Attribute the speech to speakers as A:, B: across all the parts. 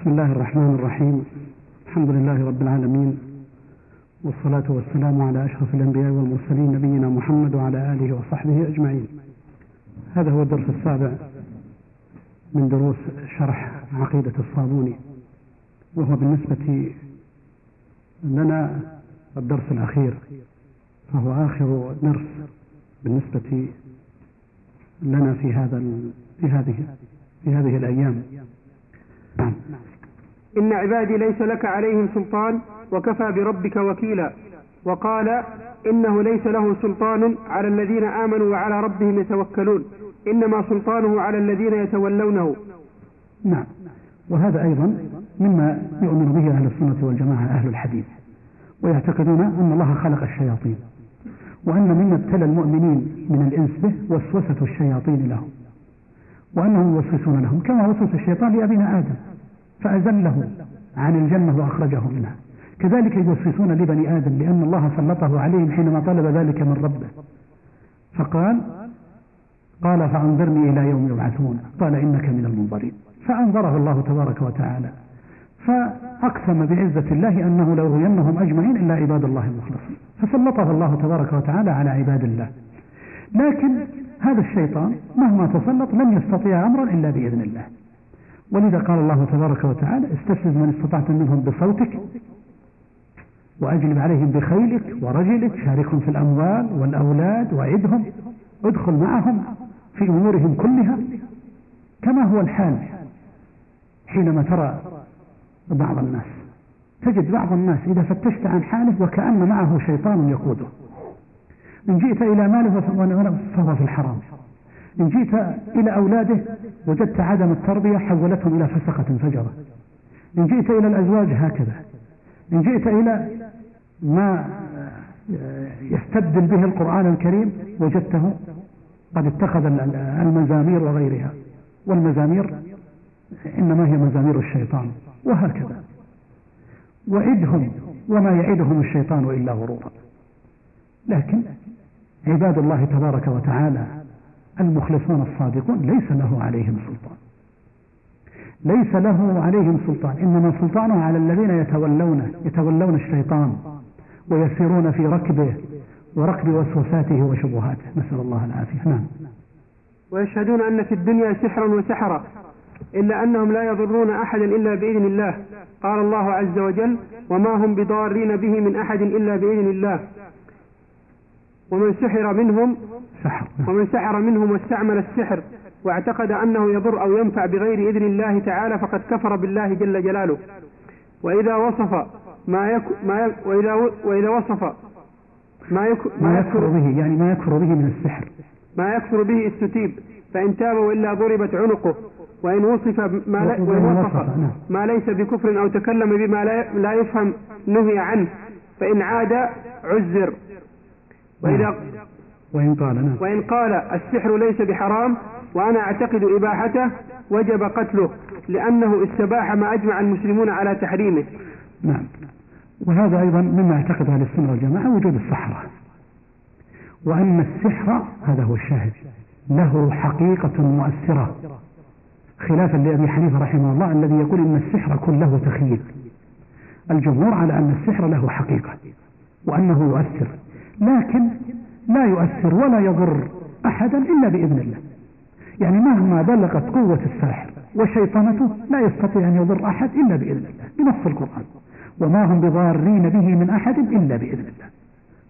A: بسم الله الرحمن الرحيم. الحمد لله رب العالمين. والصلاة والسلام على أشرف الأنبياء والمرسلين نبينا محمد وعلى آله وصحبه أجمعين. هذا هو الدرس السابع من دروس شرح عقيدة الصابوني وهو بالنسبة لنا الدرس الأخير فهو آخر درس بالنسبة لنا في هذا في هذه في هذه الأيام. نعم
B: إن عبادي ليس لك عليهم سلطان وكفى بربك وكيلا. وقال إنه ليس له سلطان على الذين آمنوا وعلى ربهم يتوكلون إنما سلطانه على الذين يتولونه.
A: نعم. وهذا أيضا مما يؤمن به أهل السنة والجماعة أهل الحديث ويعتقدون أن الله خلق الشياطين وأن مما ابتلى المؤمنين من الإنس به وسوسة الشياطين لهم وأنهم يوسوسون لهم كما وسوس الشيطان لأبينا آدم. فأزله عن الجنة وأخرجه منها. كذلك يوسوسون لبني آدم لأن الله سلطه عليهم حينما طلب ذلك من ربه. فقال قال فأنظرني إلى يوم يبعثون. قال إنك من المنظرين. فأنظره الله تبارك وتعالى. فأقسم بعزة الله أنه ليغوينهم أجمعين إلا عباد الله المخلصين. فسلطه الله تبارك وتعالى على عباد الله. لكن هذا الشيطان مهما تسلط لن يستطيع أمرا إلا بإذن الله. ولذا قال الله تبارك وتعالى استفزز من استطعت منهم بصوتك وأجلب عليهم بخيلك ورجلك شاركهم في الأموال والأولاد وعدهم ادخل معهم في أمورهم كلها كما هو الحال حينما ترى بعض الناس تجد بعض الناس إذا فتشت عن حاله وكأن معه شيطان يقوده إن جئت إلى ماله فهو في الحرام إن جئت إلى أولاده وجدت عدم التربية حولتهم إلى فسقة فجرة. إن جئت إلى الأزواج هكذا. إن جئت إلى ما يستبدل به القرآن الكريم وجدته قد اتخذ المزامير وغيرها. والمزامير إنما هي مزامير الشيطان. وهكذا. وعدهم وما يعدهم الشيطان إلا غرورا. لكن عباد الله تبارك وتعالى المخلصون الصادقون ليس له عليهم سلطان. ليس له عليهم سلطان. إنما سلطانه على الذين يتولونه يتولون الشيطان ويسيرون في ركبه وركب وسوساته وشبهاته. نسأل الله العافية. نعم.
B: ويشهدون أن في الدنيا سحرا وسحرا إلا أنهم لا يضرون أحدا إلا بإذن الله. قال الله عز وجل وما هم بضارين به من أحد إلا بإذن الله. ومن سحر منهم
A: سحر.
B: ومن سحر منهم واستعمل السحر واعتقد أنه يضر أو ينفع بغير إذن الله تعالى فقد كفر بالله جل جلاله. وإذا وصف ما يك ما يك وإذا وإذا وصف ما يك
A: ما يكفر به يعني ما يكفر به من السحر.
B: ما يكفر به استتيب فإن تاب وإلا ضربت عنقه وإن وصف ما لا وإن وصف ما ليس بكفر أو تكلم بما لا, لا يفهم نهي عنه فإن عاد عزر وإذا
A: وإن قال نعم.
B: وإن قال السحر ليس بحرام وأنا أعتقد إباحته وجب قتله لأنه استباح ما أجمع المسلمون على تحريمه.
A: نعم. وهذا أيضا مما اعتقد أهل السنة والجماعة وجود السحرة وأن السحر هذا هو الشاهد له حقيقة مؤثرة. خلافا لأبي حنيفة رحمه الله الذي يقول إن السحر كله تخيل الجمهور على أن السحر له حقيقة وأنه يؤثر. لكن لا يؤثر ولا يضر أحدا إلا بإذن الله. يعني مهما بلغت قوة الساحر وشيطنته لا يستطيع أن يضر أحد إلا بإذن الله بنص القرآن. وما هم بضارين به من أحد إلا بإذن الله.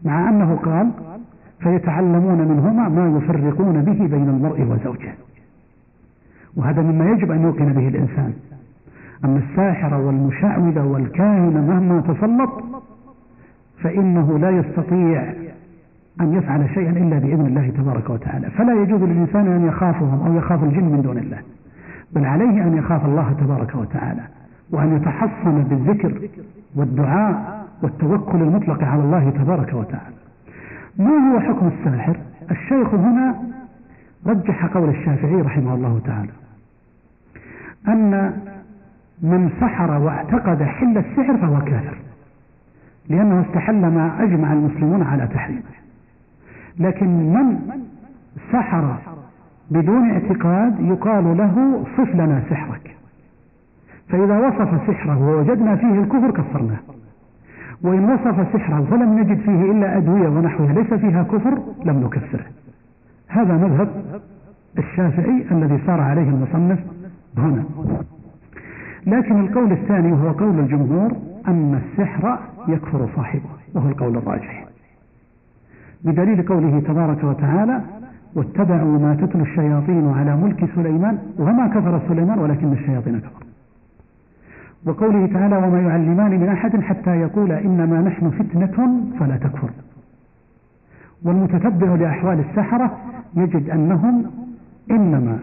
A: مع أنه قال فيتعلمون منهما ما يفرقون به بين المرء وزوجه. وهذا مما يجب أن يوقن به الإنسان. أما الساحر والمشعوذ والكاهن مهما تسلط فإنه لا يستطيع أن يفعل شيئا إلا بإذن الله تبارك وتعالى. فلا يجوز للإنسان أن يخافهم أو يخاف الجن من دون الله بل عليه أن يخاف الله تبارك وتعالى وأن يتحصن بالذكر والدعاء والتوكل المطلق على الله تبارك وتعالى. ما هو حكم الساحر؟ الشيخ هنا رجح قول الشافعي رحمه الله تعالى أن من سحر واعتقد حل السحر فهو كافر. لأنه استحل ما أجمع المسلمون على تحريمه لكن من سحر بدون اعتقاد يقال له صف لنا سحرك. فإذا وصف سحره ووجدنا فيه الكفر كفرناه. وإن وصف سحره فلم نجد فيه إلا أدوية ونحوها ليس فيها كفر لم نكفره. هذا مذهب الشافعي الذي صار عليه المصنف هنا. لكن القول الثاني وهو قول الجمهور أن السحر يكفر صاحبه وهو القول الراجح. بدليل قوله تبارك وتعالى واتبعوا ما تتلو الشياطين على ملك سليمان وما كفر سليمان ولكن الشياطين كفروا. وقوله تعالى وما يعلمان من أحد حتى يقول إنما نحن فتنة فلا تكفر. والمتتبع لأحوال السحرة يجد أنهم إنما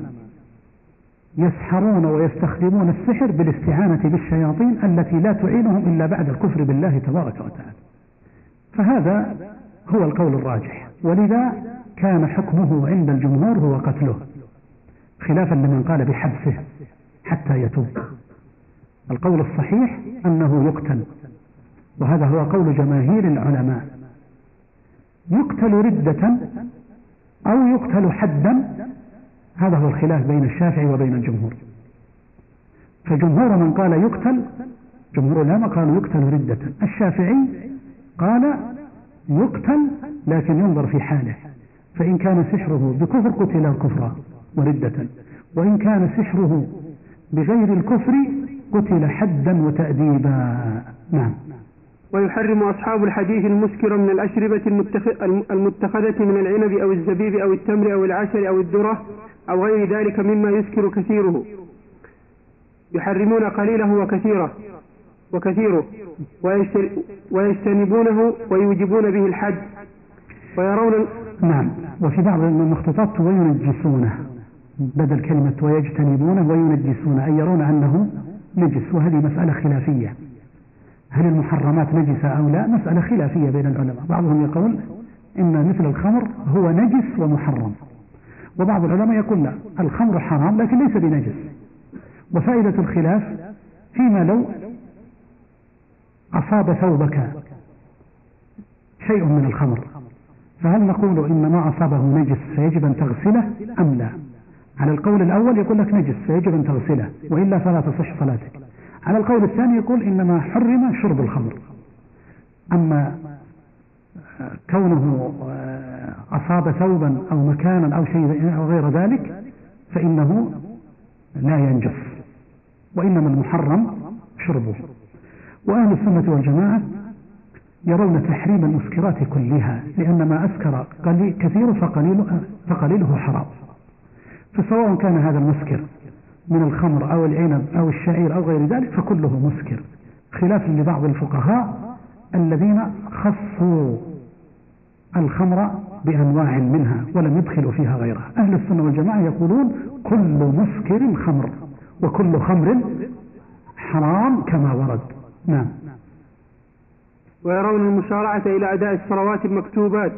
A: يسحرون ويستخدمون السحر بالاستعانة بالشياطين التي لا تعينهم إلا بعد الكفر بالله تبارك وتعالى. فهذا هو القول الراجح. ولذا كان حكمه عند الجمهور هو قتله خلافا لمن قال بحبسه حتى يتوب. القول الصحيح أنه يقتل وهذا هو قول جماهير العلماء. يقتل ردة أو يقتل حدا هذا هو الخلاف بين الشافعي وبين الجمهور. فجمهور من قال يقتل جمهور العلماء قالوا يقتل ردة. الشافعي قال يقتل لكن ينظر في حاله. فإن كان سحره بكفر قتل كفرا وردة. وإن كان سحره بغير الكفر قتل حدا وتأديبا. نعم.
B: ويحرم أصحاب الحديث المسكر من الأشربة المتخذة من العنب أو الزبيب أو التمر أو العسل أو الذرة أو غير ذلك مما يسكر كثيره. يحرمون قليله وكثيره وكثيره. ويجتنبونه ويوجبون به الحد ويرون
A: نعم. وفي بعض المخطوطات وينجسونه بدل كلمة ويجتنبونه وينجسونه أي يرون أنه نجس. وهذه مسألة خلافية. هل المحرمات نجسة أو لا؟ مسألة خلافية بين العلماء. بعضهم يقول إن مثل الخمر هو نجس ومحرم. وبعض العلماء يقول لا الخمر حرام لكن ليس بنجس. وفائدة الخلاف فيما لو أصاب ثوبك شيء من الخمر فهل نقول إن ما أصابه نجس فيجب أن تغسله أم لا؟ على القول الأول يقول لك نجس فيجب أن تغسله وإلا فلا تصح صلاتك. على القول الثاني يقول إنما حرم شرب الخمر. أما كونه أصاب ثوبا أو مكانا أو شيء أو غير ذلك فإنه لا ينجس وإنما المحرم شربه. وأهل السنة والجماعة يرون تحريم المسكرات كلها لأن ما أسكر كثير فقليله, فقليله حرام. فسواء كان هذا المسكر من الخمر أو العنب أو الشعير أو غير ذلك فكله مسكر. خلافا لبعض الفقهاء الذين خصوا الخمر بأنواع منها ولم يدخلوا فيها غيرها. أهل السنة والجماعة يقولون كل مسكر خمر وكل خمر حرام كما ورد. نعم.
B: ويرون المشارعة إلى أداء الصلوات المكتوبات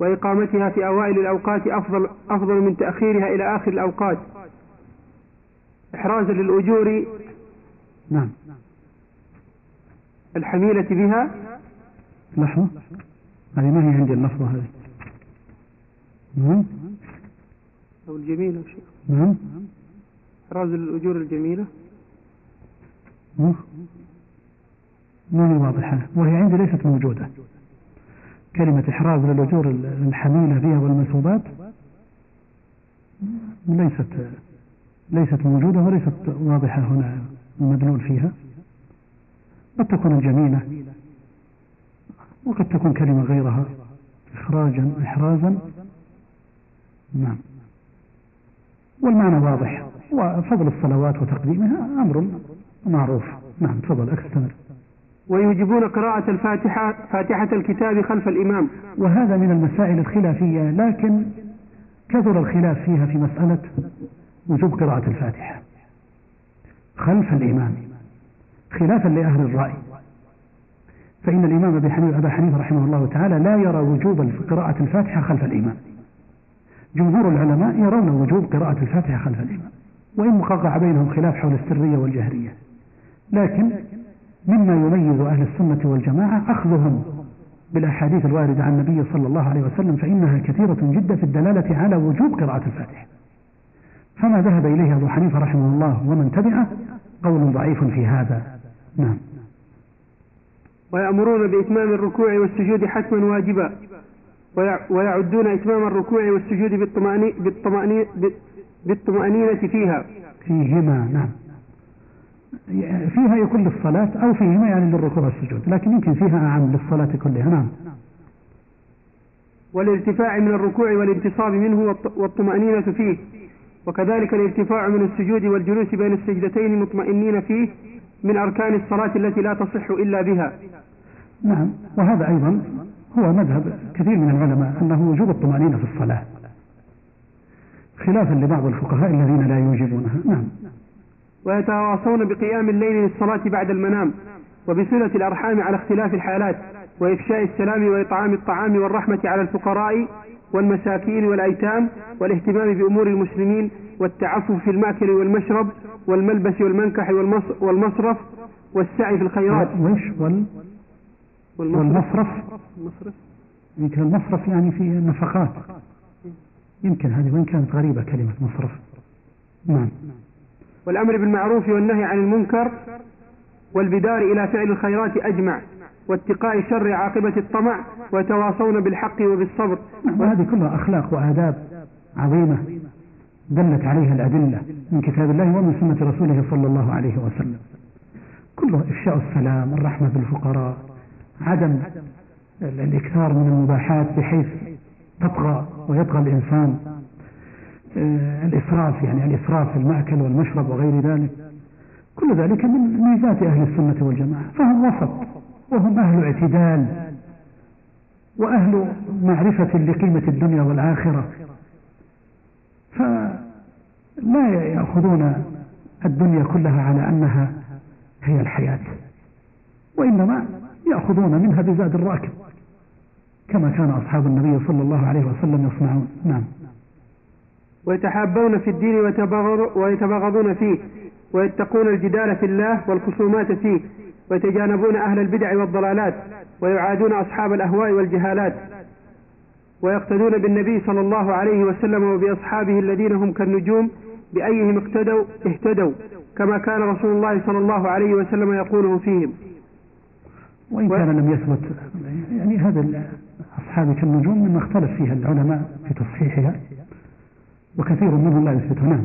B: وإقامتها في أوائل الأوقات أفضل, أفضل من تأخيرها إلى آخر الأوقات. إحرازا للأجور.
A: نعم.
B: الحميلة بها.
A: لحظة. هذه ما هي عندي اللفظة هذه. نعم.
B: أو الجميلة
A: نعم.
B: إحراز الأجور الجميلة.
A: نعم. ما هي واضحة؟ وهي عندي ليست موجودة. كلمة إحراز للأجور الحميلة بها والمثوبات ليست ليست موجودة وليست واضحة هنا المدلول فيها. قد تكون الجميلة وقد تكون كلمة غيرها إخراجا إحرازا نعم. والمعنى واضح وفضل الصلوات وتقديمها أمر معروف. نعم تفضل أكستمر
B: ويوجبون قراءة الفاتحة فاتحة الكتاب خلف الإمام.
A: وهذا من المسائل الخلافية لكن كثر الخلاف فيها في مسألة وجوب قراءة الفاتحة. خلف الإمام. خلافا لأهل الرأي. فإن الإمام أبا حنيفة رحمه الله تعالى لا يرى وجوب قراءة الفاتحة خلف الإمام. جمهور العلماء يرون وجوب قراءة الفاتحة خلف الإمام. وإن وقع بينهم خلاف حول السرية والجهرية. لكن مما يميز أهل السنة والجماعة أخذهم بالأحاديث الواردة عن النبي صلى الله عليه وسلم فإنها كثيرة جدا في الدلالة على وجوب قراءة الفاتحة. فما ذهب إليه أبو حنيفة رحمه الله ومن تبعه قول ضعيف في هذا. نعم.
B: ويأمرون بإتمام الركوع والسجود حتما واجبا. ويعدون إتمام الركوع والسجود بالطمأنينة فيها.
A: فيهما نعم. فيها يكون للصلاة أو فيهما يعني للركوع والسجود لكن يمكن فيها أعم للصلاة كلها. نعم.
B: والارتفاع من الركوع والانتصاب منه والطمأنينة فيه. وكذلك الارتفاع من السجود والجلوس بين السجدتين مطمئنين فيه من أركان الصلاة التي لا تصح إلا بها.
A: نعم وهذا أيضا هو مذهب كثير من العلماء أنه وجوب الطمأنينة في الصلاة. خلافا لبعض الفقهاء الذين لا يوجبونها. نعم.
B: ويتواصون بقيام الليل للصلاة بعد المنام وبصلة الأرحام على اختلاف الحالات وإفشاء السلام وإطعام الطعام والرحمة على الفقراء والمساكين والأيتام والاهتمام بأمور المسلمين والتعفف في المأكل والمشرب والملبس والمنكح والمصرف والسعي في الخيرات.
A: وش وال والمصرف. المصرف. يمكن المصرف يعني في النفقات يمكن هذه وين كانت غريبة كلمة مصرف. نعم.
B: والأمر بالمعروف والنهي عن المنكر والبدار إلى فعل الخيرات أجمع. واتقاء شر عاقبة الطمع ويتواصون بالحق وبالصبر.
A: وهذه كلها أخلاق وآداب عظيمة دلت عليها الأدلة من كتاب الله ومن سنة رسوله صلى الله عليه وسلم. كله إفشاء السلام الرحمة بالفقراء عدم الإكثار من المباحات بحيث تطغى ويطغى الإنسان آه، الإسراف يعني الإسراف في المأكل والمشرب وغير ذلك. كل ذلك من ميزات أهل السنة والجماعة فهم وسط. وهم أهل اعتدال وأهل معرفة لقيمة الدنيا والآخرة. فلا يأخذون الدنيا كلها على أنها هي الحياة وإنما يأخذون منها بزاد الراكب كما كان أصحاب النبي صلى الله عليه وسلم يصنعون. نعم.
B: ويتحابون في الدين ويتباغضون فيه ويتقون الجدال في الله والخصومات فيه. ويتجانبون أهل البدع والضلالات ويعادون أصحاب الأهواء والجهالات ويقتدون بالنبي صلى الله عليه وسلم وبأصحابه الذين هم كالنجوم بأيهم اقتدوا اهتدوا كما كان رسول الله صلى الله عليه وسلم يقوله فيهم.
A: وإن كان لم يثبت يعني هذا أصحاب كالنجوم مما اختلف فيها العلماء في تصحيحها وكثير منهم لا يثبتها نعم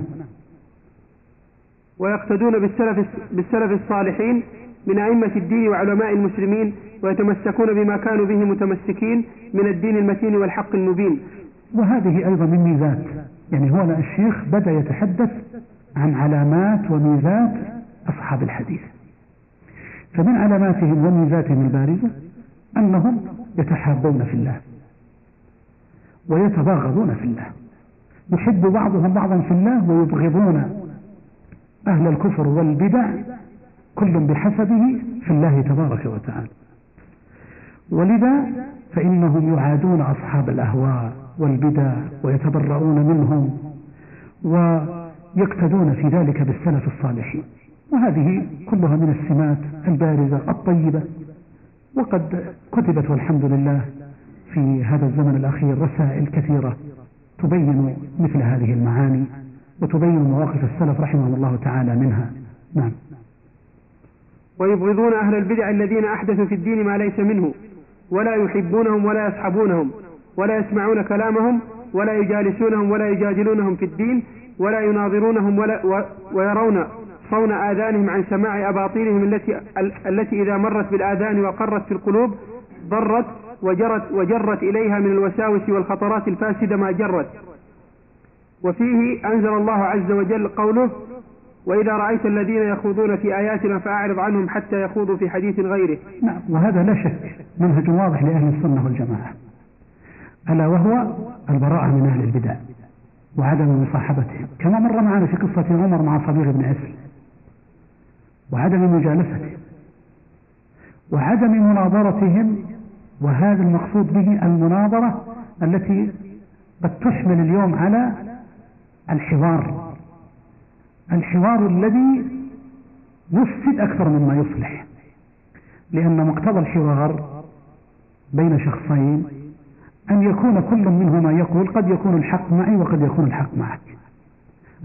B: ويقتدون بالسلف بالسلف الصالحين من أئمة الدين وعلماء المسلمين ويتمسكون بما كانوا به متمسكين من الدين المتين والحق المبين.
A: وهذه أيضا من ميزات. يعني هو الشيخ بدأ يتحدث عن علامات وميزات أصحاب الحديث. فمن علاماتهم وميزاتهم البارزة أنهم يتحابون في الله ويتباغضون في الله يحب بعضهم بعضا في الله ويبغضون أهل الكفر والبدع كل بحسبه في الله تبارك وتعالى. ولذا فإنهم يعادون أصحاب الأهواء والبدع ويتبرؤون منهم ويقتدون في ذلك بالسلف الصالحين. وهذه كلها من السمات البارزة الطيبة. وقد كتبت والحمد لله في هذا الزمن الأخير رسائل كثيرة تبين مثل هذه المعاني وتبين مواقف السلف رحمهم الله تعالى منها. نعم.
B: ويبغضون أهل البدع الذين أحدثوا في الدين ما ليس منه ولا يحبونهم ولا يصحبونهم ولا يسمعون كلامهم ولا يجالسونهم ولا يجادلونهم في الدين ولا يناظرونهم ولا ويرون صون آذانهم عن سماع أباطيلهم التي التي إذا مرت بالآذان وقرت في القلوب ضرت وجرت وجرت إليها من الوساوس والخطرات الفاسدة ما جرت. وفيه أنزل الله عز وجل قوله وإذا رأيت الذين يخوضون في آياتنا فأعرض عنهم حتى يخوضوا في حديث غيره.
A: نعم وهذا لا شك. منهج واضح لأهل السنة والجماعة. ألا وهو البراءة من أهل البدع وعدم مصاحبتهم كما مر معنا في قصة عمر مع صبيغ بن عسل. وعدم مجالسته. وعدم مناظرتهم. وهذا المقصود به المناظرة التي قد تحمل اليوم على الحوار الحوار الذي يفسد أكثر مما يصلح لأن مقتضى الحوار بين شخصين أن يكون كل منهما يقول قد يكون الحق معي وقد يكون الحق معك.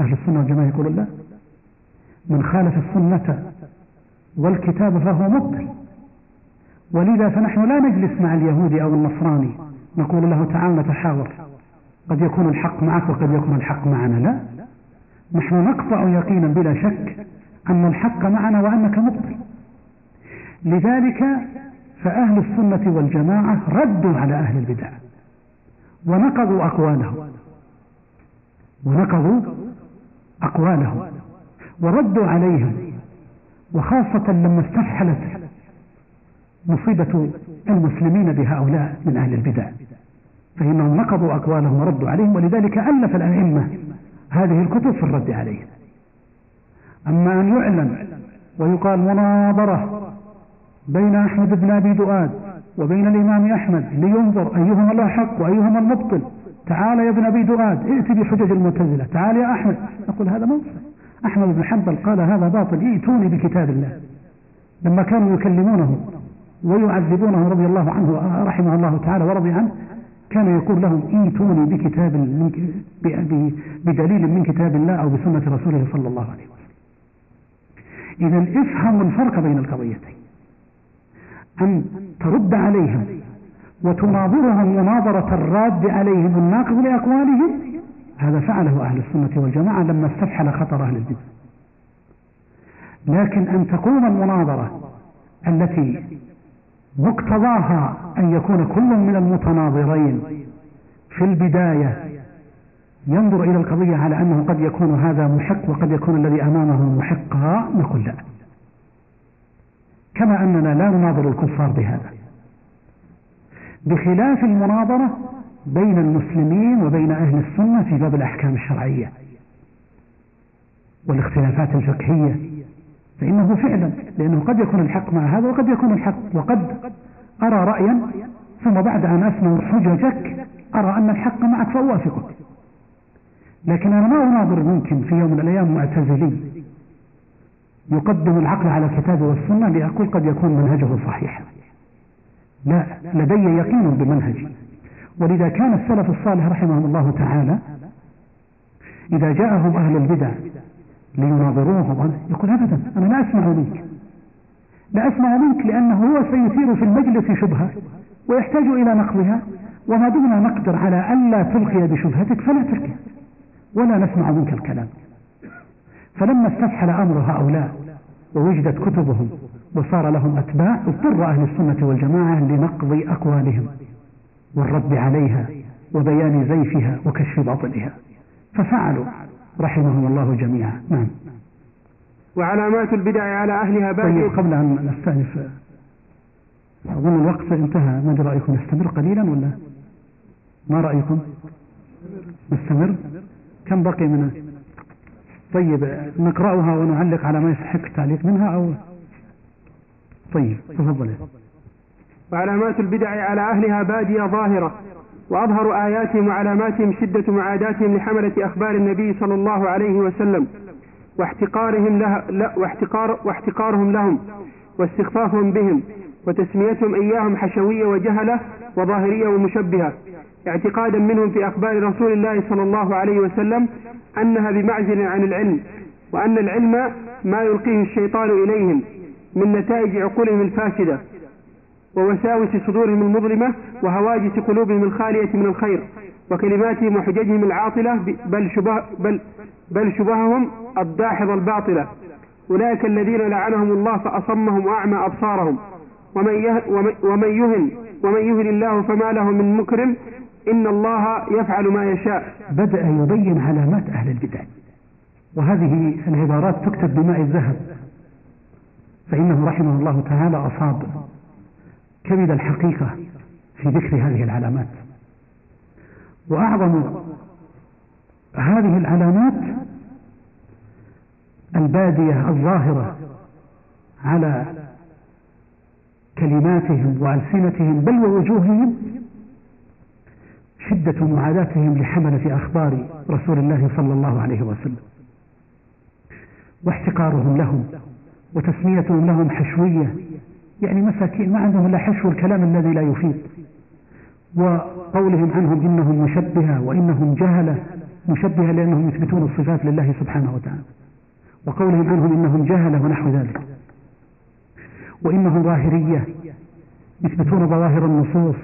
A: أهل السنة والجماعة يقولون لا. من خالف السنة والكتاب فهو مبطل. ولذا فنحن لا نجلس مع اليهودي أو النصراني نقول له تعال نتحاور. قد يكون الحق معك وقد يكون الحق معنا. لا. نحن نقطع يقينا بلا شك أن الحق معنا وأنك مبطل. لذلك فأهل السنة والجماعة ردوا على أهل البدع ونقضوا أقوالهم. ونقضوا أقوالهم. وردوا عليهم. وخاصة لما استفحلت مصيبة المسلمين بهؤلاء من أهل البدع. فإنهم نقضوا أقوالهم وردوا عليهم ولذلك ألف الأئمة هذه الكتب في الرد عليهم أما أن يعلن ويقال مناظرة بين أحمد بن أبي دؤاد وبين الإمام أحمد لينظر أيهما له حق وأيهما المبطل. تعال يا ابن أبي دؤاد ائت بحجج المعتزلة. تعال يا أحمد. نقول هذا منصف أحمد بن حنبل قال هذا باطل. ائتوني بكتاب الله. لما كانوا يكلمونه ويعذبونه رضي الله عنه رحمه الله تعالى ورضي عنه كان يقول لهم ايتوني بكتاب بدليل من كتاب الله أو بسنة رسوله صلى الله عليه وسلم. اذا افهم الفرق بين القضيتين. أن ترد عليهم وتناظرهم مناظرة الراد عليهم الناقض لأقوالهم هذا فعله أهل السنة والجماعة لما استفحل خطر أهل البدع. لكن أن تقوم المناظرة التي مقتضاها أن يكون كل من المتناظرين في البداية ينظر إلى القضية على أنه قد يكون هذا محق وقد يكون الذي أمامه محقا نقول لا. كما أننا لا نناظر الكفار بهذا. بخلاف المناظرة بين المسلمين وبين أهل السنة في باب الأحكام الشرعية والاختلافات الفقهية فإنه فعلا لأنه قد يكون الحق مع هذا وقد يكون الحق. وقد أرى رأيا ثم بعد أن أسمع حججك أرى أن الحق معك فأوافقك. لكن أنا ما أناظر ممكن في يوم من الأيام معتزلي يقدم العقل على الكتاب والسنة لأقول قد يكون منهجه صحيحا لا لدي يقين بمنهجي ولذا كان السلف الصالح رحمهم الله تعالى إذا جاءهم أهل البدع ليناظروهم يقول أبدا أنا لا أسمع منك لا أسمع منك لأنه هو سيثير في المجلس شبهة ويحتاج إلى نقضها. وما دمنا نقدر على ألا تلقي بشبهتك فلا تلقي ولا نسمع منك الكلام. فلما استفحل أمر هؤلاء ووجدت كتبهم وصار لهم أتباع اضطر أهل السنة والجماعة لنقض أقوالهم والرد عليها وبيان زيفها وكشف باطلها ففعلوا. رحمهم الله جميعا. نعم.
B: وعلامات البدع على أهلها باقية
A: طيب قبل أن نستأنف أظن الوقت انتهى. ما رأيكم نستمر قليلا ولا؟ ما رأيكم؟ نستمر. كم بقي من طيب نقرأها ونعلق على ما يستحق التعليق منها أو؟ طيب تفضل
B: وعلامات البدع على أهلها بادية ظاهرة. وأظهر آياتهم وعلاماتهم شدة معاداتهم لحملة أخبار النبي صلى الله عليه وسلم واحتقارهم لها لا واحتقار واحتقارهم لهم واستخفافهم بهم وتسميتهم إياهم حشوية وجهلة وظاهرية ومشبهة. اعتقادا منهم في أخبار رسول الله صلى الله عليه وسلم أنها بمعزل عن العلم وأن العلم ما يلقيه الشيطان إليهم من نتائج عقولهم الفاسدة. ووساوس صدورهم المظلمة وهواجس قلوبهم الخالية من الخير وكلماتهم وحججهم العاطلة بل, شبه بل, بل شبههم الداحض الباطلة. أولئك الذين لعنهم الله فأصمهم وأعمى أبصارهم. ومن, ومن يهن ومن يهن الله فما له من مكرم إن الله يفعل ما يشاء.
A: بدأ يبين علامات أهل البدع. وهذه العبارات تكتب بماء الذهب. فإنه رحمه الله تعالى أصاب كبد الحقيقة في ذكر هذه العلامات. وأعظم هذه العلامات البادية الظاهرة على كلماتهم وألسنتهم بل ووجوههم شدة معاداتهم لحملة أخبار رسول الله صلى الله عليه وسلم. واحتقارهم لهم وتسميتهم لهم حشوية يعني مساكين ما عندهم إلا حشو الكلام الذي لا يفيد. وقولهم عنهم إنهم مشبهة وإنهم جهلة مشبهة لأنهم يثبتون الصفات لله سبحانه وتعالى. وقولهم عنهم إنهم جهلة ونحو ذلك. وإنهم ظاهرية يثبتون ظواهر النصوص.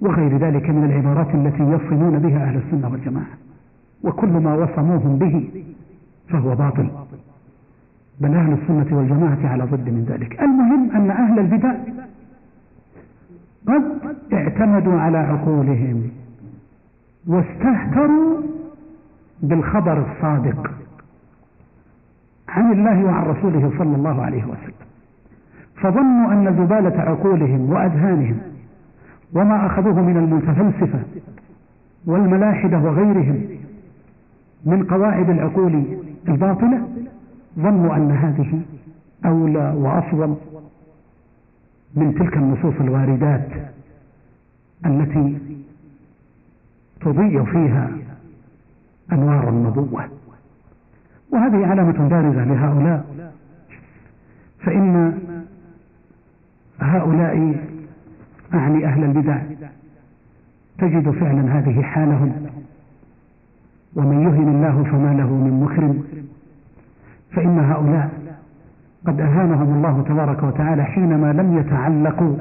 A: وغير ذلك من العبارات التي يصمون بها أهل السنة والجماعة. وكل ما وصموهم به فهو باطل. بل أهل السنة والجماعة على ضد من ذلك. المهم أن أهل البدع قد اعتمدوا على عقولهم واستهتروا بالخبر الصادق عن الله وعن رسوله صلى الله عليه وسلم. فظنوا أن زبالة عقولهم وأذهانهم وما أخذوه من المتفلسفة والملاحدة وغيرهم من قواعد العقول الباطلة ظنوا أن هذه أولى وأفضل من تلك النصوص الواردات التي تضيء فيها أنوار النبوة. وهذه علامة بارزة لهؤلاء فإن هؤلاء أعني أهل البدع تجد فعلا هذه حالهم ومن يهن الله فما له من مكرم. فإن هؤلاء قد أهانهم الله تبارك وتعالى حينما لم يتعلقوا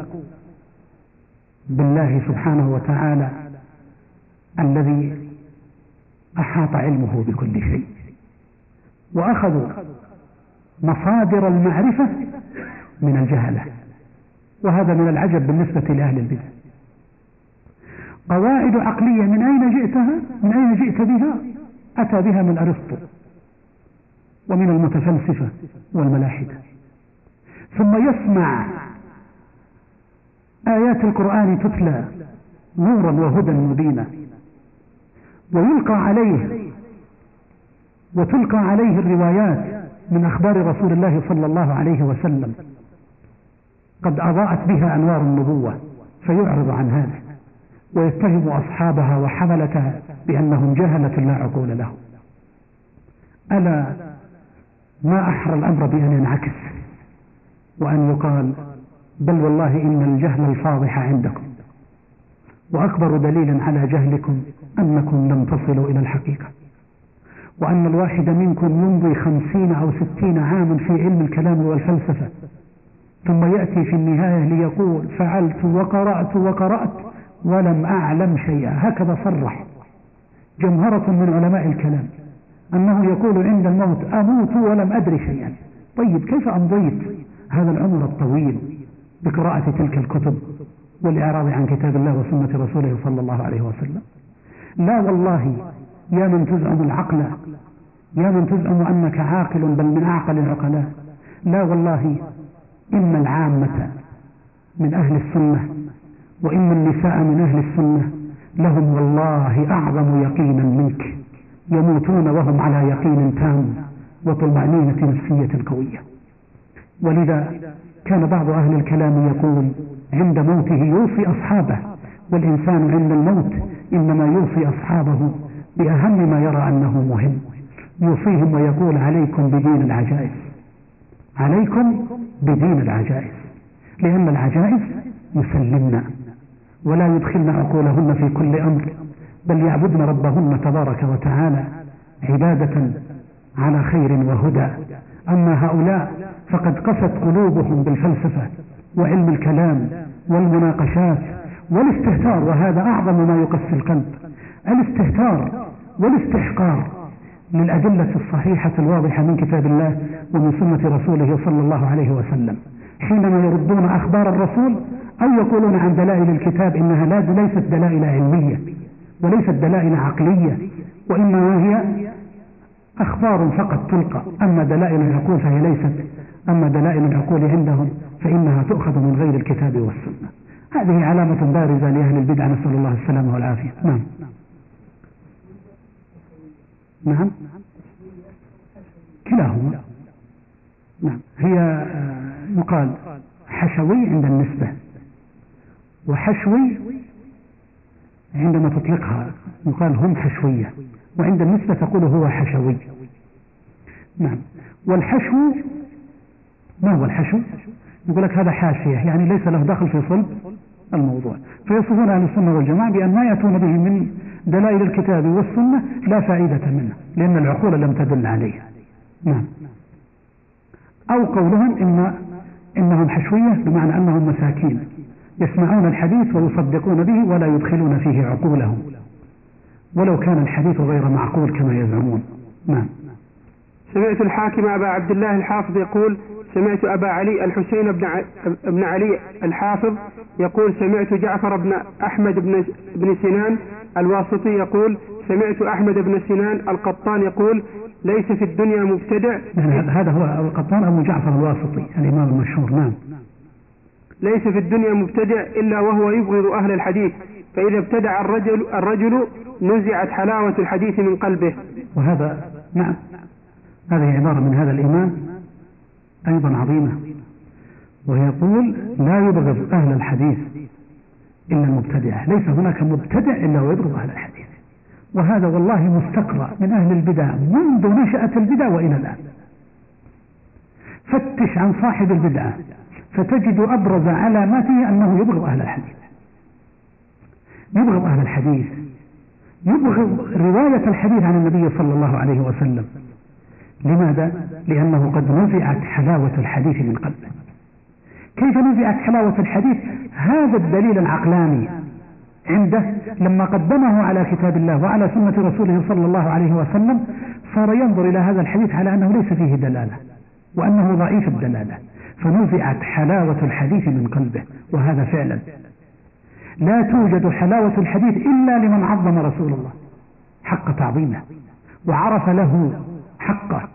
A: بالله سبحانه وتعالى الذي أحاط علمه بكل شيء. وأخذوا مصادر المعرفة من الجهلة وهذا من العجب بالنسبة لأهل البدع. قواعد عقلية من أين جئتها؟ من أين جئت بها؟ أتى بها من أرسطو. ومن المتفلسفة والملاحدة. ثم يسمع آيات القرآن تتلى نورا وهدى مبينا. ويلقى عليه وتلقى عليه الروايات من أخبار رسول الله صلى الله عليه وسلم. قد أضاءت بها أنوار النبوة فيعرض عن هذا ويتهم أصحابها وحملتها بأنهم جهلة لا عقول لهم. ألا ما أحرى الأمر بأن ينعكس وأن يقال بل والله إن الجهل الفاضح عندكم. وأكبر دليل على جهلكم أنكم لم تصلوا إلى الحقيقة. وأن الواحد منكم يمضي خمسين أو ستين عاما في علم الكلام والفلسفة ثم يأتي في النهاية ليقول فعلت وقرأت وقرأت ولم أعلم شيئا. هكذا صرح جمهرة من علماء الكلام. أنه يقول عند الموت أموت ولم أدري شيئا. طيب كيف أمضيت هذا العمر الطويل بقراءة تلك الكتب والإعراض عن كتاب الله وسنة رسوله صلى الله عليه وسلم؟ لا والله يا من تزعم العقل يا من تزعم أنك عاقل بل من أعقل العقلاء. لا والله إن العامة من أهل السنة وإن النساء من أهل السنة لهم والله أعظم يقينا منك. يموتون وهم على يقين تام وطمأنينة نفسية قوية. ولذا كان بعض أهل الكلام يقول عند موته يوصي أصحابه والإنسان عند الموت إنما يوصي أصحابه بأهم ما يرى أنه مهم. يوصيهم ويقول عليكم بدين العجائز. عليكم بدين العجائز. لأن العجائز يسلمن ولا يدخلن عقولهن في كل أمر. بل يعبدن ربهن تبارك وتعالى عبادة على خير وهدى. أما هؤلاء فقد قست قلوبهم بالفلسفة وعلم الكلام والمناقشات والاستهتار وهذا أعظم ما يقسي القلب الاستهتار والاستحقار للأدلة الصحيحة الواضحة من كتاب الله ومن سنة رسوله صلى الله عليه وسلم. حينما يردون أخبار الرسول أو يقولون عن دلائل الكتاب إنها لا ليست دلائل علمية. وليست دلائل عقلية وإنما هي أخبار فقط تلقى. أما دلائل العقول فهي ليست أما دلائل العقول عندهم فإنها تؤخذ من غير الكتاب والسنة. هذه علامة بارزة لأهل البدع نسأل الله السلامة والعافية. نعم. نعم. كلاهما. نعم. هي آه، يقال حشوي عند النسبة وحشوي عندما تطلقها يقال هم حشوية وعند النسبة تقول هو حشوي. نعم. والحشو ما هو الحشو؟ يقول لك هذا حاشية يعني ليس له دخل في صلب الموضوع. فيصفون أهل السنة والجماعة بأن ما يأتون به من دلائل الكتاب والسنة لا فائدة منه لأن العقول لم تدل عليه. نعم. أو قولهم إن إنهم حشوية بمعنى أنهم مساكين. يسمعون الحديث ويصدقون به ولا يدخلون فيه عقولهم. ولو كان الحديث غير معقول كما يزعمون. نعم.
B: سمعت الحاكم أبا عبد الله الحافظ يقول سمعت أبا علي الحسين بن بن علي الحافظ يقول سمعت جعفر بن أحمد بن بن سنان الواسطي يقول سمعت أحمد بن سنان القطان يقول ليس في الدنيا مبتدع.
A: هذا هو القطان أبو جعفر الواسطي الإمام المشهور. نعم.
B: ليس في الدنيا مبتدع إلا وهو يبغض أهل الحديث فإذا ابتدع الرجل الرجل نزعت حلاوة الحديث من قلبه.
A: وهذا نعم هذه عبارة من هذا الإمام أيضا عظيمة. ويقول لا يبغض أهل الحديث إلا المبتدعة ليس هناك مبتدع إلا ويبغض أهل الحديث. وهذا والله مستقرأ من أهل البدع منذ نشأت البدع وإلى الآن. فتش عن صاحب البدعة فتجد أبرز علاماته أنه يبغض أهل الحديث. يبغض أهل الحديث. يبغض رواية الحديث عن النبي صلى الله عليه وسلم. لماذا؟ لأنه قد نزعت حلاوة الحديث من قلبه. كيف نزعت حلاوة الحديث؟ هذا الدليل العقلاني عنده لما قدمه على كتاب الله وعلى سنة رسوله صلى الله عليه وسلم صار ينظر إلى هذا الحديث على أنه ليس فيه دلالة وأنه ضعيف الدلالة. فنزعت حلاوة الحديث من قلبه وهذا فعلا. لا توجد حلاوة الحديث إلا لمن عظم رسول الله حق تعظيمه وعرف له حقه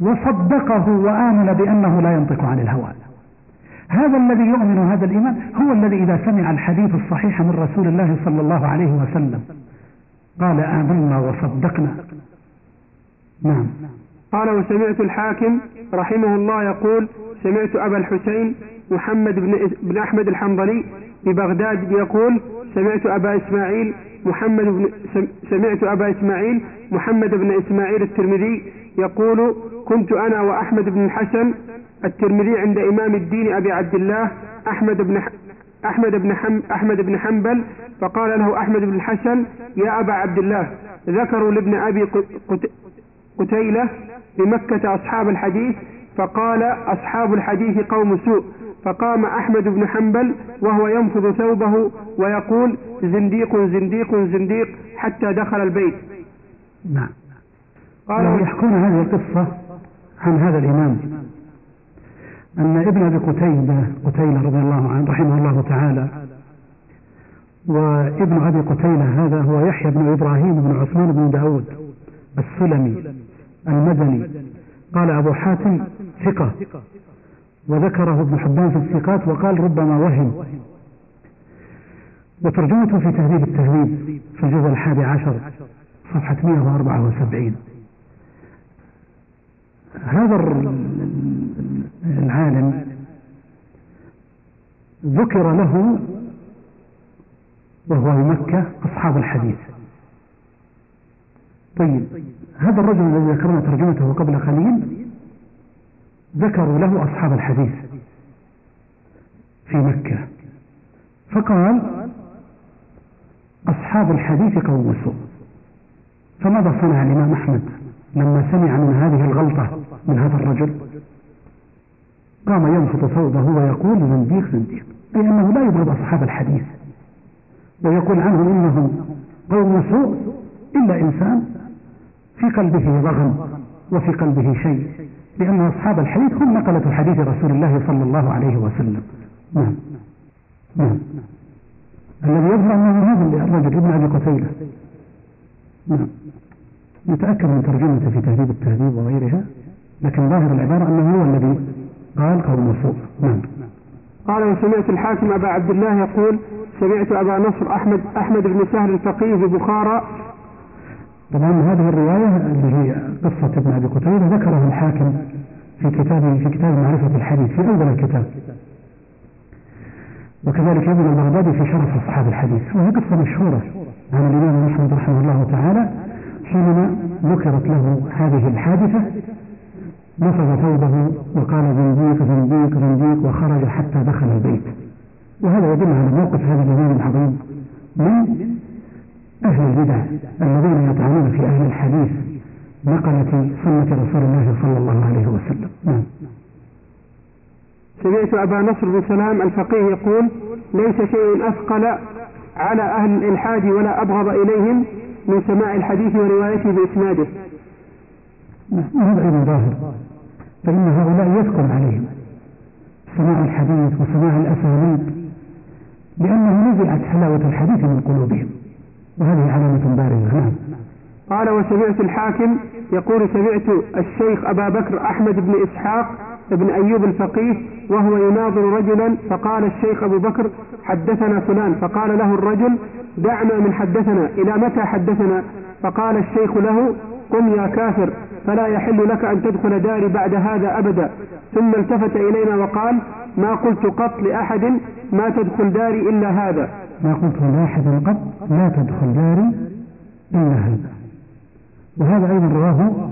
A: وصدقه وآمن بأنه لا ينطق عن الهوى. هذا الذي يؤمن هذا الإيمان هو الذي إذا سمع الحديث الصحيح من رسول الله صلى الله عليه وسلم قال آمنا وصدقنا. نعم.
B: قال وسمعت الحاكم رحمه الله يقول سمعت أبا الحسين محمد بن, بن أحمد الحنظلي ببغداد يقول سمعت أبا إسماعيل محمد بن سمعت أبا إسماعيل محمد بن إسماعيل الترمذي يقول كنت أنا وأحمد بن الحسن الترمذي عند إمام الدين أبي عبد الله أحمد بن أحمد بن حم أحمد بن حنبل فقال له أحمد بن الحسن يا أبا عبد الله ذكروا لابن أبي قتيلة بمكة أصحاب الحديث فقال أصحاب الحديث قوم سوء. فقام أحمد بن حنبل وهو ينفض ثوبه ويقول زنديق زنديق زنديق حتى دخل البيت.
A: نعم. قالوا يحكون هذه القصة عن هذا الإمام أن ابن أبي قتيبة قتيلة رضي الله عنه رحمه الله تعالى وابن أبي قتيلة هذا هو يحيى بن إبراهيم بن عثمان بن داود السلمي. المدني. قال أبو حاتم ثقة. وذكره ابن حبان في الثقات وقال ربما وهم. وترجمته في تهذيب التهذيب في الجزء الحادي عشر صفحة 174 هذا العالم ذكر له وهو بمكة أصحاب الحديث. طيب. هذا الرجل الذي ذكرنا ترجمته قبل قليل ذكروا له أصحاب الحديث في مكة. فقال أصحاب الحديث قوم سوء فماذا صنع الإمام أحمد لما سمع من هذه الغلطة من هذا الرجل؟ قام ينفض ثوبه ويقول زنديق زنديق. أي أنه لا يبغض أصحاب الحديث. ويقول عنهم إنهم قوم سوء إلا إنسان في قلبه رغم وفي قلبه شيء لأن أصحاب الحديث هم نقلة حديث رسول الله صلى الله عليه وسلم. نعم. نعم. الذي يظهر أنه هذا الرجل ابن أبي قتيلة نعم. نتأكد من ترجمته في تهذيب التهذيب وغيرها لكن ظاهر العبارة أنه هو الذي قال قول سوء نعم.
B: قال وسمعت الحاكم أبا عبد الله يقول سمعت أبا نصر أحمد أحمد بن سهل الفقيه ببخارى
A: طبعا هذه الرواية اللي هي قصة ابن أبي قتيبة ذكره الحاكم في كتابه في كتاب معرفة الحديث في أول الكتاب. وكذلك ابن البغدادي في شرف أصحاب الحديث. وهي قصة مشهورة عن الإمام أحمد رحمه الله تعالى حينما ذكرت له هذه الحادثة نفض ثوبه وقال زنديق زنديق زنديق وخرج حتى دخل البيت. وهذا يدل على موقف هذا الإمام العظيم من أهل البدع الذين يطعنون في أهل الحديث نقلة سنة رسول الله صلى الله عليه وسلم. نعم.
B: سمعت أبا نصر بن سلام الفقيه يقول ليس شيء أثقل على أهل الإلحاد ولا أبغض إليهم من سماع الحديث وروايته بإسناده.
A: وهذا أيضا ظاهر فإن هؤلاء يثقل عليهم سماع الحديث وسماع الأسانيد لأنه نزعت حلاوة الحديث من قلوبهم. وهذه علامة بارزة نعم.
B: قال وسمعت الحاكم يقول سمعت الشيخ أبا بكر أحمد بن إسحاق بن أيوب الفقيه وهو يناظر رجلا فقال الشيخ أبو بكر حدثنا فلان فقال له الرجل دعنا من حدثنا إلى متى حدثنا؟ فقال الشيخ له قم يا كافر فلا يحل لك أن تدخل داري بعد هذا أبدا. ثم التفت إلينا وقال ما قلت قط لأحد ما تدخل داري إلا هذا.
A: ما قلت لأحد قط لا تدخل داري إلا هذا. وهذا أيضا رواه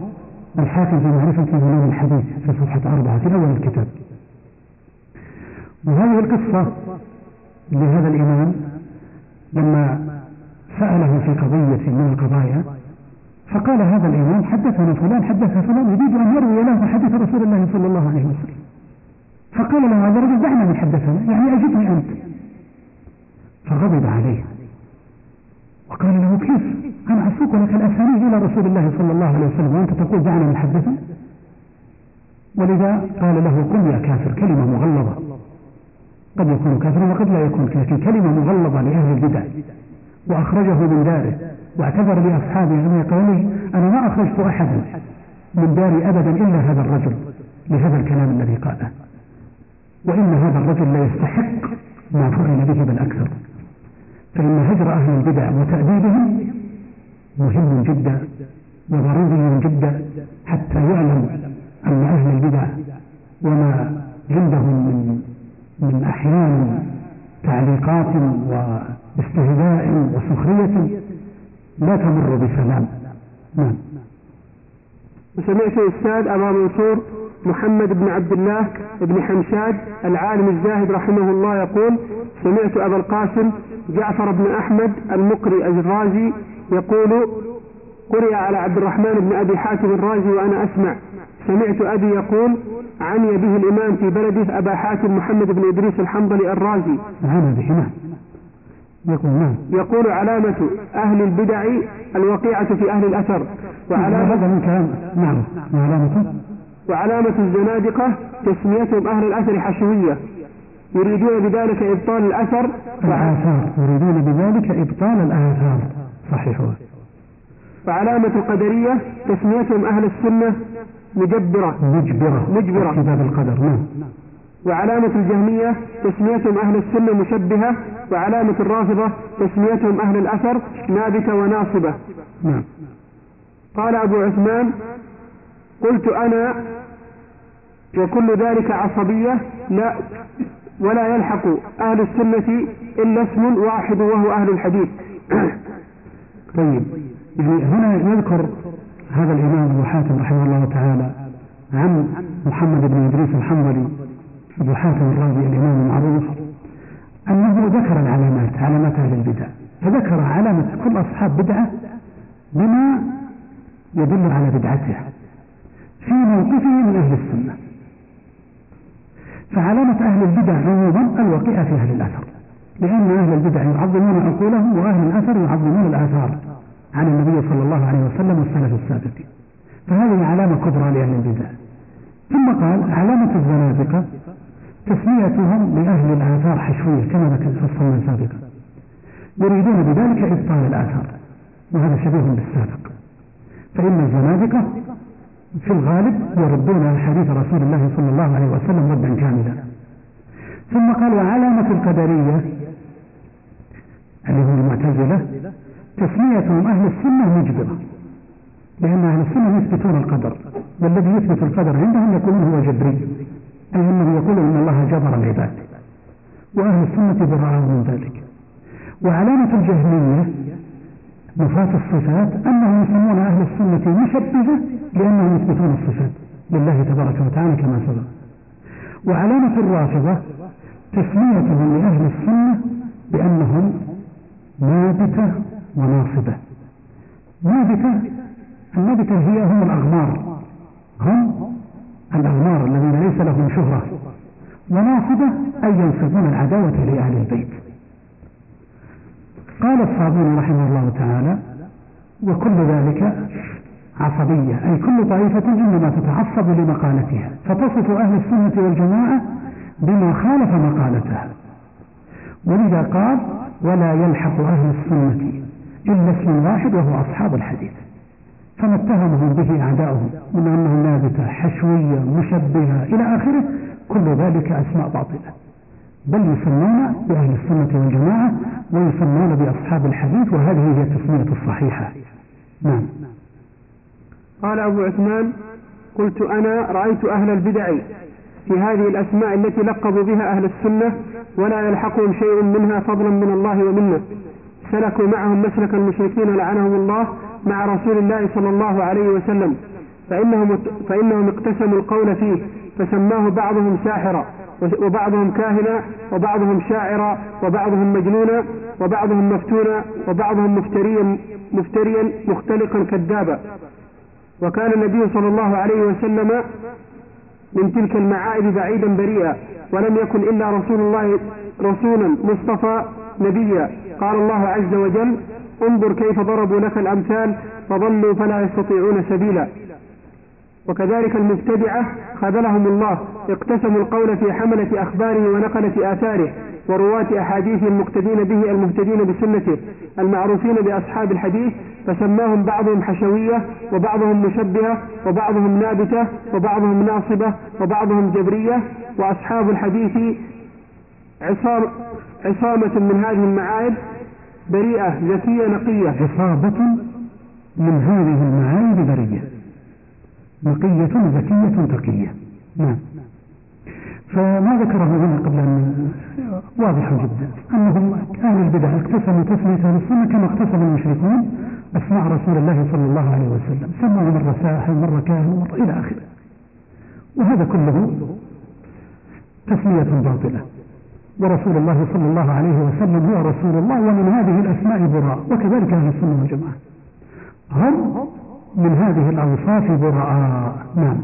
A: الحاكم في معرفة علوم الحديث في صفحة أربعة في أول الكتاب. وهذه القصة لهذا الإمام لما سأله في قضية من القضايا فقال هذا الإمام حدثنا فلان حدث فلان يريد أن يروي له حديث رسول الله صلى الله عليه وسلم. فقال له هذا الرجل دعنا من حدثنا يعني أجبني أنت. فغضب عليه. وقال له كيف؟ أنا أسوق لك الأسانيد إلى رسول الله صلى الله عليه وسلم. وأنت تقول دعنا من حدثنا؟ ولذا قال له قل يا كافر كلمة مغلظة. قد يكون كافرا وقد لا يكون لكن كلمة مغلظة لأهل البدع. وأخرجه من داره واعتذر لأصحابه أن قوله أنا ما أخرجت أحدا من داري أبدا إلا هذا الرجل لهذا الكلام الذي قاله. وإن هذا الرجل لا يستحق ما فعل به بل أكثر. فإن هجر أهل البدع وتأديبهم مهم جدا وضروري جدا حتى يعلم أن أهل البدع وما عندهم من من أحيان تعليقات واستهزاء وسخرية لا تمر بسلام. نعم.
B: وسمعت الأستاذ أبا منصور محمد بن عبد الله بن حمشاد العالم الزاهد رحمه الله يقول سمعت أبا القاسم جعفر بن أحمد المقري الرازي يقول قرئ على عبد الرحمن بن أبي حاتم الرازي وأنا أسمع. سمعت أبي يقول عني به الإمام في بلده أبا حاتم محمد بن إدريس الحنظلي الرازي.
A: عن به نعم. يقول نعم.
B: يقول علامة أهل البدع الوقيعة في أهل الأثر.
A: وعلامة هذا من كلام نعم. وعلامة
B: وعلامة الزنادقة تسميتهم أهل الأثر حشوية. يريدون بذلك إبطال الأثر.
A: الآثار. يريدون بذلك إبطال الآثار. صحيح.
B: وعلامة القدرية تسميتهم أهل السنة مجبرة.
A: مجبرة.
B: مجبرة.
A: كتاب القدر نعم.
B: وعلامة الجهمية تسميتهم أهل السنة مشبهة. وعلامة الرافضة تسميتهم أهل الأثر نابتة وناصبة.
A: نعم.
B: قال أبو عثمان قلت أنا وكل ذلك عصبية لا ولا يلحق أهل السنة إلا اسم واحد وهو أهل الحديث.
A: طيب يعني هنا يذكر هذا الإمام أبو حاتم رحمه الله تعالى عن محمد بن إدريس الحنظلي أبو حاتم الرازي الإمام المعروف. أنه ذكر العلامات علامات أهل البدع. فذكر علامة كل أصحاب بدعة بما يدل على بدعته في موقفه من أهل السنة. فعلامة أهل البدع عموما الوقيعة في أهل الأثر لأن أهل البدع يعظمون عقولهم وأهل الأثر يعظمون الآثار عن النبي صلى الله عليه وسلم والسلف السابقين فهذه علامة كبرى لأهل البدع. ثم قال علامة الزنادقة تسميتهم لأهل الآثار حشوية كما فصلنا سابقا يريدون بذلك إبطال الآثار وهذا شبيه بالسابق. فإن الزنادقة في الغالب يردون حديث رسول الله صلى الله عليه وسلم ردا كاملا. ثم قال وعلامة القدرية اللي هم المعتزلة تسميتهم أهل السنة مجبرة لأن أهل السنة يثبتون القدر والذي يثبت القدر عندهم يقولون هو جبري. أي أنه يقول إن الله جبر العباد وأهل السنة براء من ذلك. وعلامة الجهمية نفاة الصفات أنهم يسمون أهل السنة مشبهة لأنهم يثبتون الصفات لله تبارك وتعالى كما سبق. وعلامة الرافضة تسميتهم لأهل السنة بأنهم نابتة وناصبة. نابتة النابتة هي هم الأغمار. هم الأغمار الذين ليس لهم شهرة. وناصبة أي ينسبون العداوة لأهل البيت. قال الصابون رحمه الله تعالى وكل ذلك عصبية أي كل طائفة إنما تتعصب لمقالتها فتصف أهل السنة والجماعة بما خالف مقالتها. ولذا قال ولا يلحق أهل السنة إلا اسم واحد وهو أصحاب الحديث. فما اتهمهم به أعداؤهم من أنهم نابتة حشوية مشبهة إلى آخره كل ذلك أسماء باطلة. بل يسمون بأهل السنة والجماعة ويسمون بأصحاب الحديث وهذه هي التسمية الصحيحة. نعم.
B: قال أبو عثمان قلت أنا رأيت أهل البدع في هذه الأسماء التي لقبوا بها أهل السنة ولا يلحقهم شيء منها فضلا من الله ومنه. سلكوا معهم مسلك المشركين لعنهم الله مع رسول الله صلى الله عليه وسلم. فإنهم, فإنهم اقتسموا القول فيه فسماه بعضهم ساحرا وبعضهم كاهنا وبعضهم شاعرا وبعضهم مجنونا وبعضهم مفتونا وبعضهم مفتريا مفتريا مختلقا كذابا. وكان النبي صلى الله عليه وسلم من تلك المعائب بعيدا بريئا ولم يكن إلا رسول الله رسولا مصطفى نبيا. قال الله عز وجل انظر كيف ضربوا لك الأمثال فضلوا فلا يستطيعون سبيلا. وكذلك المبتدعة خذلهم الله اقتسموا القول في حملة أخباره ونقلة آثاره ورواة أحاديثه المقتدين به المهتدين بسنته المعروفين بأصحاب الحديث فسماهم بعضهم حشوية وبعضهم مشبهة وبعضهم نابتة وبعضهم ناصبة وبعضهم جبرية وأصحاب الحديث عصام عصامة من هذه المعايب بريئة ذكية نقية.
A: عصابة من هذه المعايب بريئة نقية ذكية تقية. نعم. فما ذكره هنا قبل أن واضح جدا أنهم أهل البدع اقتسموا تسمية أهل السنة كما اقتسم المشركون أسماء رسول الله صلى الله عليه وسلم. سموا مرة ساحر مرة كاهن مرة إلى آخره. وهذا كله تسمية باطلة. ورسول الله صلى الله عليه وسلم هو رسول الله ومن هذه الأسماء براء وكذلك أهل السنة والجماعة. هم من هذه الأوصاف براء نعم.